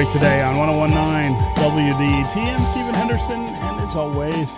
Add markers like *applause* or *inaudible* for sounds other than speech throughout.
Today on 1019 WDET. I'm Stephen Henderson, and as always,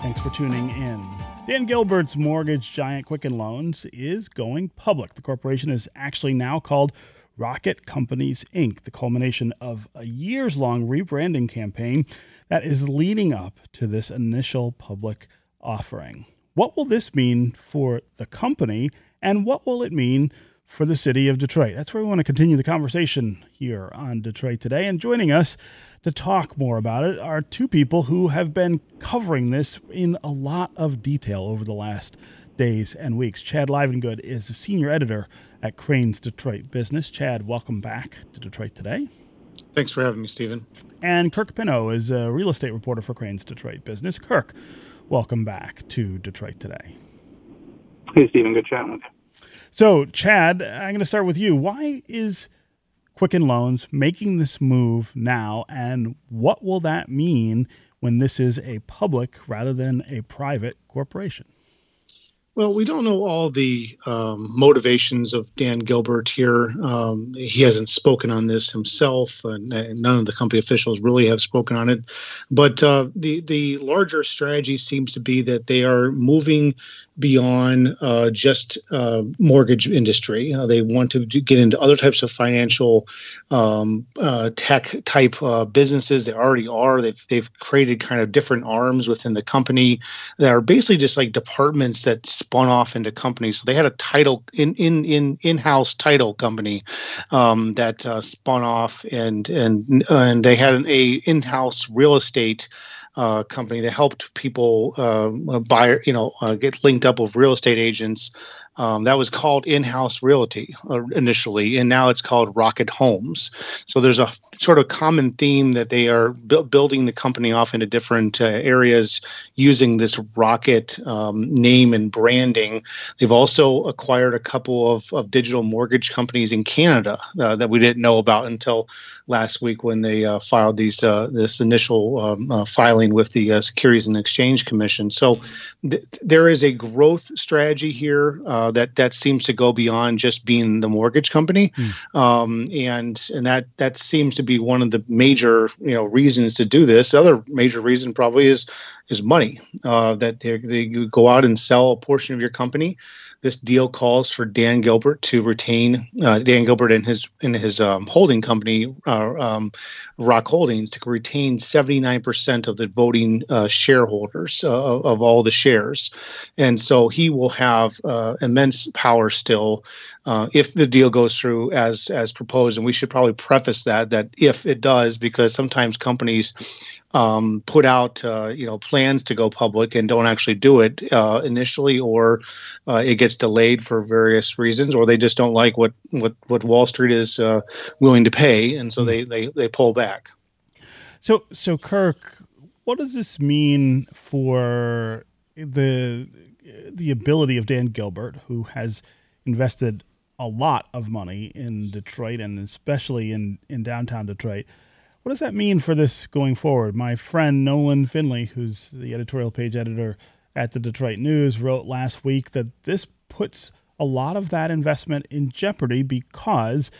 thanks for tuning in. Dan Gilbert's mortgage giant Quicken Loans is going public. The corporation is actually now called Rocket Companies Inc., the culmination of a years long rebranding campaign that is leading up to this initial public offering. What will this mean for the company, and what will it mean for the city of Detroit? That's where we want to continue the conversation here on Detroit Today. And joining us to talk more about it are two people who have been covering this in a lot of detail over the last days and weeks. Chad Livengood is a senior editor at Crain's Detroit Business. Chad, welcome back to Detroit Today. Thanks for having me, Stephen. And Kirk Pinho is a real estate reporter for Crain's Detroit Business. Kirk, welcome back to Detroit Today. Hey, Stephen. Good chatting with you. So, Chad, I'm going to start with you. Why is Quicken Loans making this move now, and what will that mean when this is a public rather than a private corporation? Well, we don't know all the um, motivations of Dan Gilbert here. Um, he hasn't spoken on this himself, and, and, none of the company officials really have spoken on it. But uh, the the larger strategy seems to be that they are moving beyond uh, just uh, mortgage industry. Uh, they want to get into other types of financial um, uh, tech type uh, businesses. They already are. They've they've created kind of different arms within the company that are basically just like departments that spun off into companies. So they had a title in in in in house title company um, that uh, spun off and and and they had an a in house real estate uh, company that helped people uh, buy, you know, uh, get linked up with real estate agents um, that was called in-house realty uh, initially, and now it's called Rocket Homes. So there's a sort of common theme that they are bu- building the company off into different uh, areas using this Rocket um, name and branding. They've also acquired a couple of, of digital mortgage companies in Canada uh, that we didn't know about until last week when they uh, filed these uh, this initial um, filing with the Securities and Exchange Commission. So th- there is a growth strategy here. Uh, that that seems to go beyond just being the mortgage company, mm. um, and and that that seems to be one of the major you know reasons to do this. The other major reason probably is is money uh, that they, they go out and sell a portion of your company this deal calls for Dan Gilbert to retain uh, Dan Gilbert and his in his um, holding company, uh, um, Rock Holdings, to retain 79% of the voting uh, shareholders uh, of all the shares, and so he will have uh, immense power still uh, if the deal goes through as as proposed. And we should probably preface that that if it does, because sometimes companies um, put out uh, you know plans to go public and don't actually do it uh, initially, or uh, it gets delayed for various reasons, or they just don't like what what what Wall Street is uh, willing to pay, and so hmm. they they they pull back. So so Kirk, what does this mean for the the ability of Dan Gilbert, who has invested a lot of money in Detroit and especially in in downtown Detroit? What does that mean for this going forward? My friend Nolan Finley, who's the editorial page editor at the Detroit News, wrote last week that this puts a lot of that investment in jeopardy because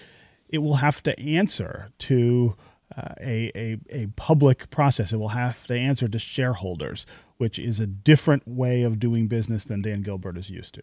it will have to answer to uh, a, a, a public process. It will have to answer to shareholders, which is a different way of doing business than Dan Gilbert is used to.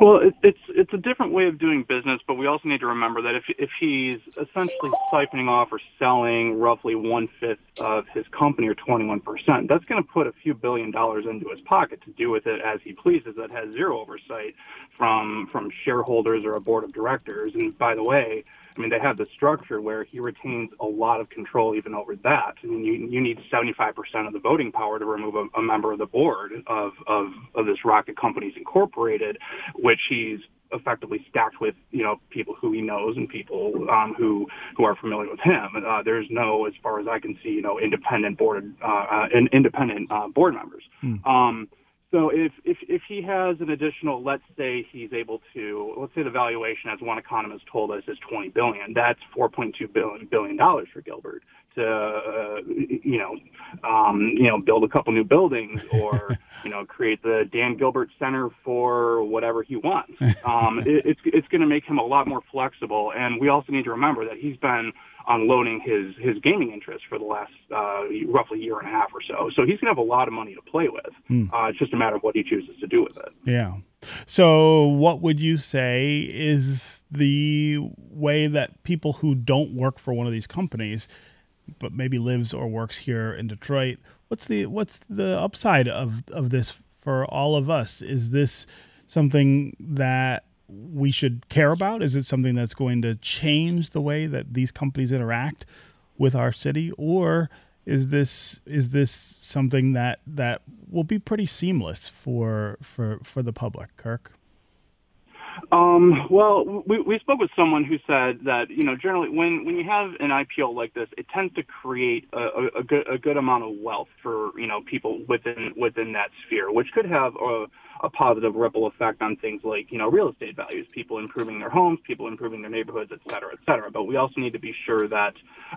Well, it, it's it's a different way of doing business, but we also need to remember that if if he's essentially siphoning off or selling roughly one fifth of his company or twenty one percent, that's going to put a few billion dollars into his pocket to do with it as he pleases. That has zero oversight from from shareholders or a board of directors. And by the way, I mean, they have the structure where he retains a lot of control even over that. I mean, you, you need 75% of the voting power to remove a, a member of the board of, of, of this Rocket Companies Incorporated, which he's effectively stacked with you know people who he knows and people um, who who are familiar with him. Uh, there's no, as far as I can see, you know, independent board uh, uh, independent uh, board members. Hmm. Um, so if, if, if he has an additional, let's say he's able to, let's say the valuation, as one economist told us, is 20 billion. That's 4.2 billion billion dollars for Gilbert to to, uh, you know, um, you know, build a couple new buildings *laughs* or, you know, create the Dan Gilbert Center for whatever he wants. Um, *laughs* it, it's it's going to make him a lot more flexible. And we also need to remember that he's been unloading his his gaming interest for the last uh, roughly year and a half or so. So he's gonna have a lot of money to play with. Mm. Uh, it's just a matter of what he chooses to do with it. Yeah. So what would you say is the way that people who don't work for one of these companies, but maybe lives or works here in Detroit, what's the what's the upside of of this for all of us? Is this something that we should care about? Is it something that's going to change the way that these companies interact with our city, or is this is this something that that will be pretty seamless for for for the public, Kirk? Um, well, we, we spoke with someone who said that you know generally when, when you have an IPO like this, it tends to create a, a, a good a good amount of wealth for you know people within within that sphere, which could have a a positive ripple effect on things like, you know, real estate values, people improving their homes, people improving their neighborhoods, et cetera, et cetera. But we also need to be sure that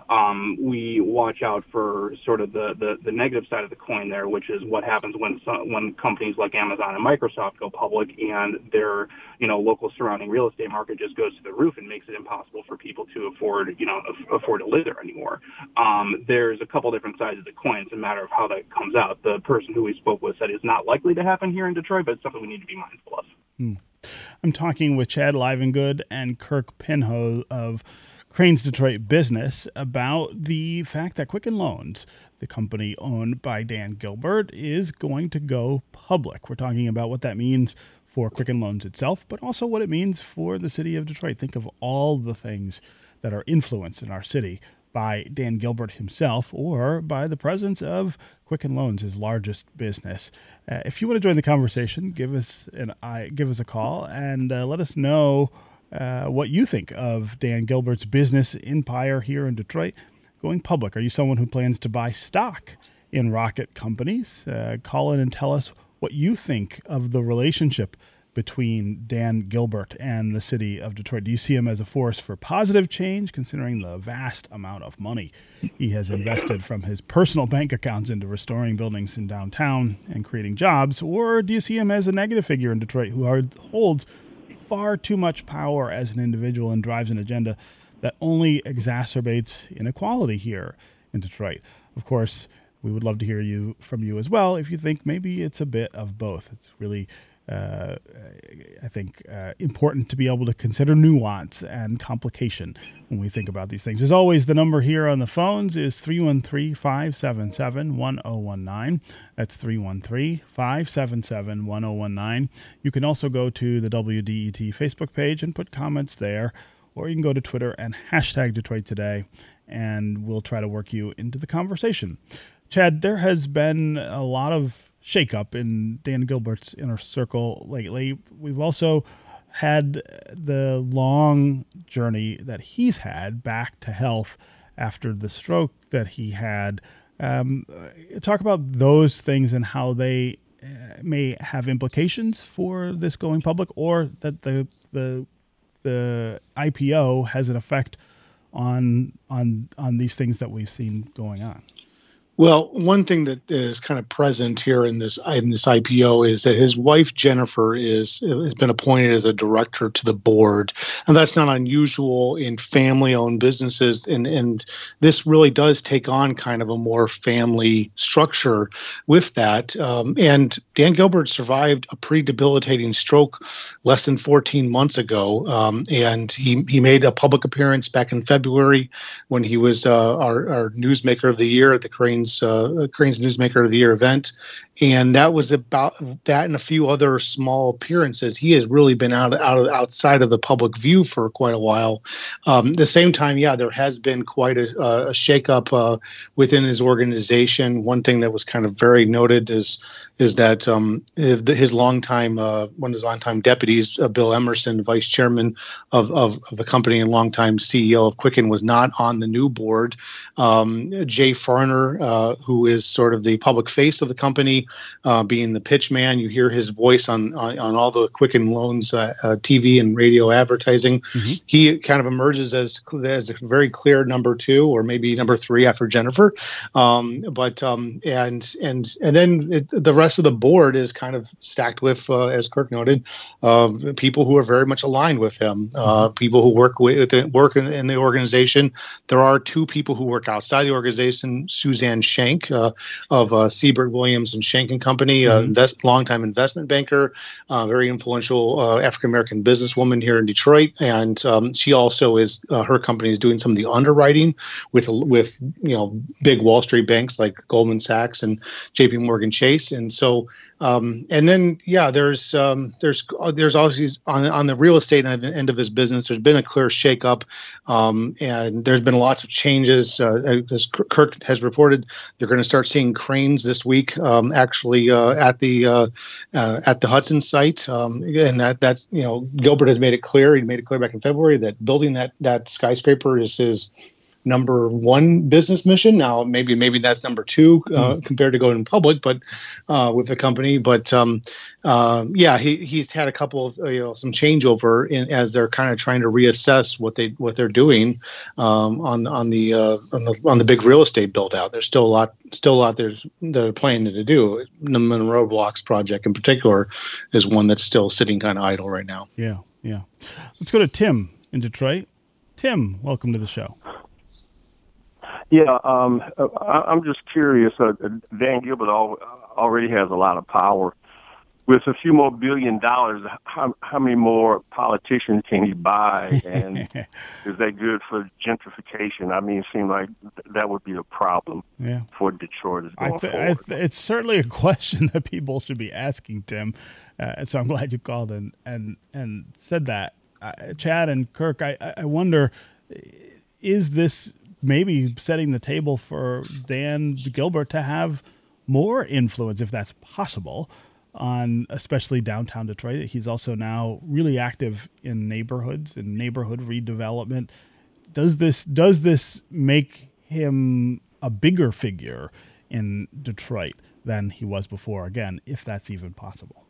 um, we watch out for sort of the, the, the negative side of the coin there, which is what happens when some, when companies like Amazon and Microsoft go public and their, you know, local surrounding real estate market just goes to the roof and makes it impossible for people to afford, you know, afford to live there anymore. Um, there's a couple different sides of the coin. It's a matter of how that comes out. The person who we spoke with said it's not likely to happen here in Detroit, but it's something we need to be mindful of. Hmm. I'm talking with Chad Livengood and Kirk Pinho of Crain's Detroit Business about the fact that Quicken Loans, the company owned by Dan Gilbert, is going to go public. We're talking about what that means for Quicken Loans itself, but also what it means for the city of Detroit. Think of all the things that are influenced in our city by Dan Gilbert himself or by the presence of Quicken Loans, his largest business. Uh, if you want to join the conversation, give us an give us a call and uh, let us know uh, what you think of Dan Gilbert's business empire here in Detroit going public. Are you someone who plans to buy stock in rocket companies? Uh, call in and tell us what you think of the relationship between Dan Gilbert and the city of Detroit? Do you see him as a force for positive change, considering the vast amount of money he has invested from his personal bank accounts into restoring buildings in downtown and creating jobs? Or do you see him as a negative figure in Detroit who holds far too much power as an individual and drives an agenda that only exacerbates inequality here in Detroit? Of course, we would love to hear you from you as well if you think maybe it's a bit of both. It's really uh, I think, uh, important to be able to consider nuance and complication when we think about these things. As always, the number here on the phones is 313 577 1019. That's 313 577 1019. You can also go to the WDET Facebook page and put comments there, or you can go to Twitter and hashtag Detroit Today, and we'll try to work you into the conversation. Chad, there has been a lot of shakeup in Dan Gilbert's inner circle lately. We've also had the long journey that he's had back to health after the stroke that he had. Um, talk about those things and how they uh, may have implications for this going public, or that the the the IPO has an effect on on on these things that we've seen going on. Well, one thing that is kind of present here in this in this IPO is that his wife Jennifer is has been appointed as a director to the board, and that's not unusual in family-owned businesses. And and this really does take on kind of a more family structure with that. Um, and Dan Gilbert survived a pretty debilitating stroke less than 14 months ago, um, and he he made a public appearance back in February when he was uh, our our newsmaker of the year at the Crain Crain's uh, Newsmaker of the Year event, and that was about that and a few other small appearances. He has really been out out outside of the public view for quite a while. Um, the same time, yeah, there has been quite a, a shakeup uh, within his organization. One thing that was kind of very noted is is that um, his longtime uh, one of his longtime deputies, uh, Bill Emerson, vice chairman of, of, of the company and longtime CEO of Quicken, was not on the new board. Um, Jay Farner uh, who is sort of the public face of the company, uh, being the pitch man. You hear his voice on on, on all the Quicken Loans uh, uh, TV and radio advertising. Mm-hmm. He kind of emerges as as a very clear number two or maybe number three after Jennifer. Um, but um, and and and then it, the rest of the board is kind of stacked with, uh, as Kirk noted, people who are very much aligned with him. Mm-hmm. people who work with work in, in the organization. There are two people who work outside the organization, Suzanne Shank uh, of uh, Siebert Williams and Shank and Company, mm-hmm. invest, longtime investment banker, uh, very influential uh, African American businesswoman here in Detroit, and um, she also is uh, her company is doing some of the underwriting with with you know big Wall Street banks like Goldman Sachs and J.P. Morgan Chase, and so um, and then yeah, there's um, there's uh, there's always on on the real estate end of his business. There's been a clear shakeup, um, and there's been lots of changes. Uh, as Kirk has reported, they're going to start seeing cranes this week, um, actually uh, at the uh, uh, at the Hudson site, um, and that that's you know Gilbert has made it clear. He made it clear back in February that building that that skyscraper is his number one business mission. Now, maybe maybe that's number two uh, mm. compared to going public, but uh, with the company. But um, uh, yeah, he, he's had a couple of you know some changeover in, as they're kind of trying to reassess what they what they're doing um, on on the uh, on the on the big real estate build out. There's still a lot still a lot there's they're planning to do. The Monroe Blocks project in particular is one that's still sitting kind of idle right now. Yeah, yeah. Let's go to Tim in Detroit. Tim, welcome to the show. Yeah, um, I, am just curious. Uh, Dan Gilbert already has a lot of power. With a few more billion dollars, how, how many more politicians can he buy? And *laughs* is that good for gentrification? I mean, it seems like that would be a problem yeah. for Detroit. I th- I th- it's certainly a *laughs* question that people should be asking, Tim. Uh, so I'm glad you called and and and said that. Uh, Chad and Kirk, I, I wonder, is this maybe setting the table for Dan Gilbert to have more influence, if that's possible, on especially downtown Detroit. He's also now really active in neighborhoods and neighborhood redevelopment. Does this does this make him a bigger figure in Detroit than he was before? Again, if that's even possible.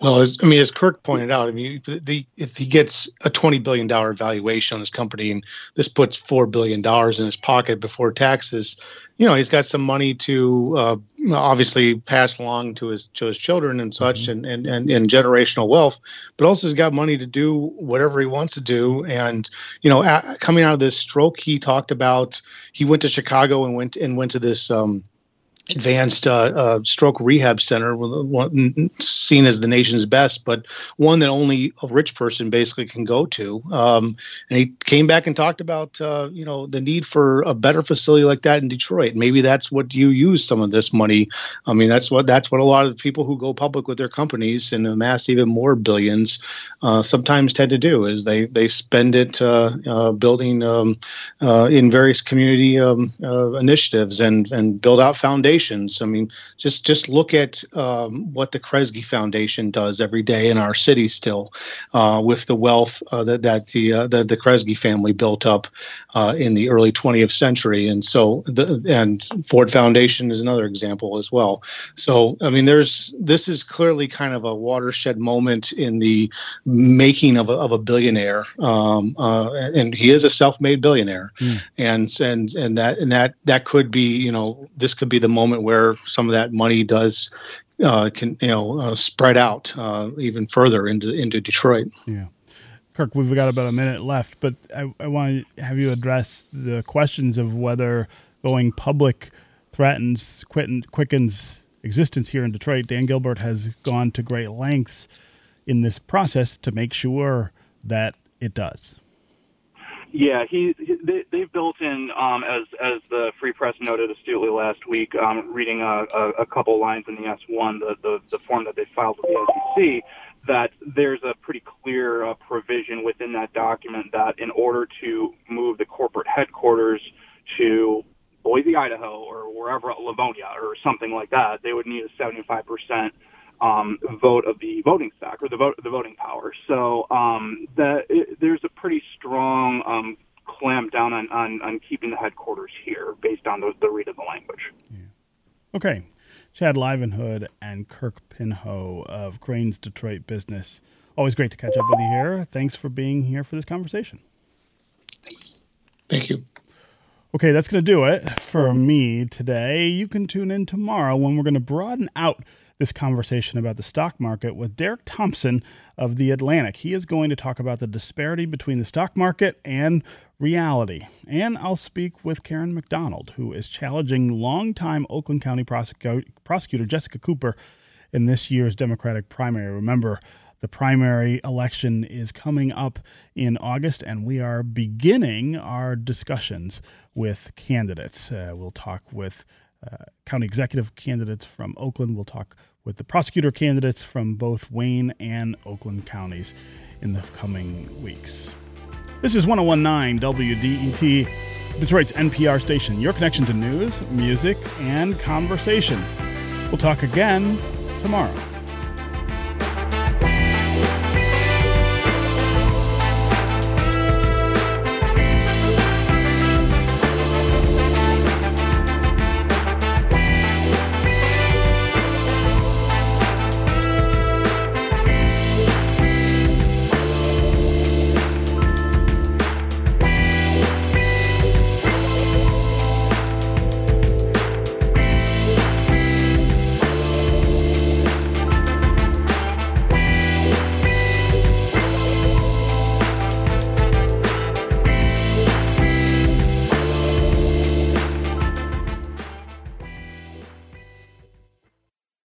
Well, as, I mean, as Kirk pointed out, I mean, the, the, if he gets a twenty billion dollar valuation on his company, and this puts four billion dollars in his pocket before taxes, you know, he's got some money to uh, obviously pass along to his to his children and such, mm-hmm. and, and and and generational wealth. But also, he's got money to do whatever he wants to do. And you know, at, coming out of this stroke, he talked about he went to Chicago and went and went to this. Um, advanced uh, uh, stroke rehab center, seen as the nation's best, but one that only a rich person basically can go to. Um, and he came back and talked about uh, you know the need for a better facility like that in Detroit. Maybe that's what you use some of this money. I mean, that's what that's what a lot of the people who go public with their companies and amass even more billions uh, sometimes tend to do is they they spend it uh, uh, building um, in various community um, initiatives and and build out foundations foundations. I mean, just just look at um, what the Kresge Foundation does every day in our city still, uh, with the wealth uh, that that the, uh, the the Kresge family built up uh, in the early 20th century, and so the and Ford Foundation is another example as well. So I mean, there's this is clearly kind of a watershed moment in the making of a, of a billionaire, um, uh, and he is a self-made billionaire, mm. and and and that and that that could be you know this could be the moment moment where some of that money does uh, can you know uh, spread out uh, even further into into Detroit. Yeah. Kirk, we've got about a minute left, but I, I want to have you address the questions of whether going public threatens Quicken's existence here in Detroit. Dan Gilbert has gone to great lengths in this process to make sure that it does. Yeah, he, he they, they've built in um, as as the Free Press noted astutely last week, um, reading a, a, a couple lines in the S1, the, the the form that they filed with the SEC, that there's a pretty clear uh, provision within that document that in order to move the corporate headquarters to Boise, Idaho, or wherever Livonia or something like that, they would need a 75 percent um, vote of the voting stock or the vote the voting power. So um, that it, there's a pretty strong um, clamp down on, on, on keeping the headquarters here based on the, the read of the language. Yeah. Okay. Chad Livengood and Kirk Pinho of Crain's Detroit Business. Always great to catch up with you here. Thanks for being here for this conversation. Thank you. Okay, that's going to do it for me today. You can tune in tomorrow when we're going to broaden out this conversation about the stock market with Derek Thompson of The Atlantic. He is going to talk about the disparity between the stock market and reality. And I'll speak with Karen McDonald, who is challenging longtime Oakland County prosecutor Jessica Cooper in this year's Democratic primary. Remember, the primary election is coming up in August, and we are beginning our discussions with candidates. Uh, we'll talk with uh, county executive candidates from Oakland. We'll talk with the prosecutor candidates from both Wayne and Oakland counties in the coming weeks. This is 1019 WDET, Detroit's NPR station, your connection to news, music, and conversation. We'll talk again tomorrow.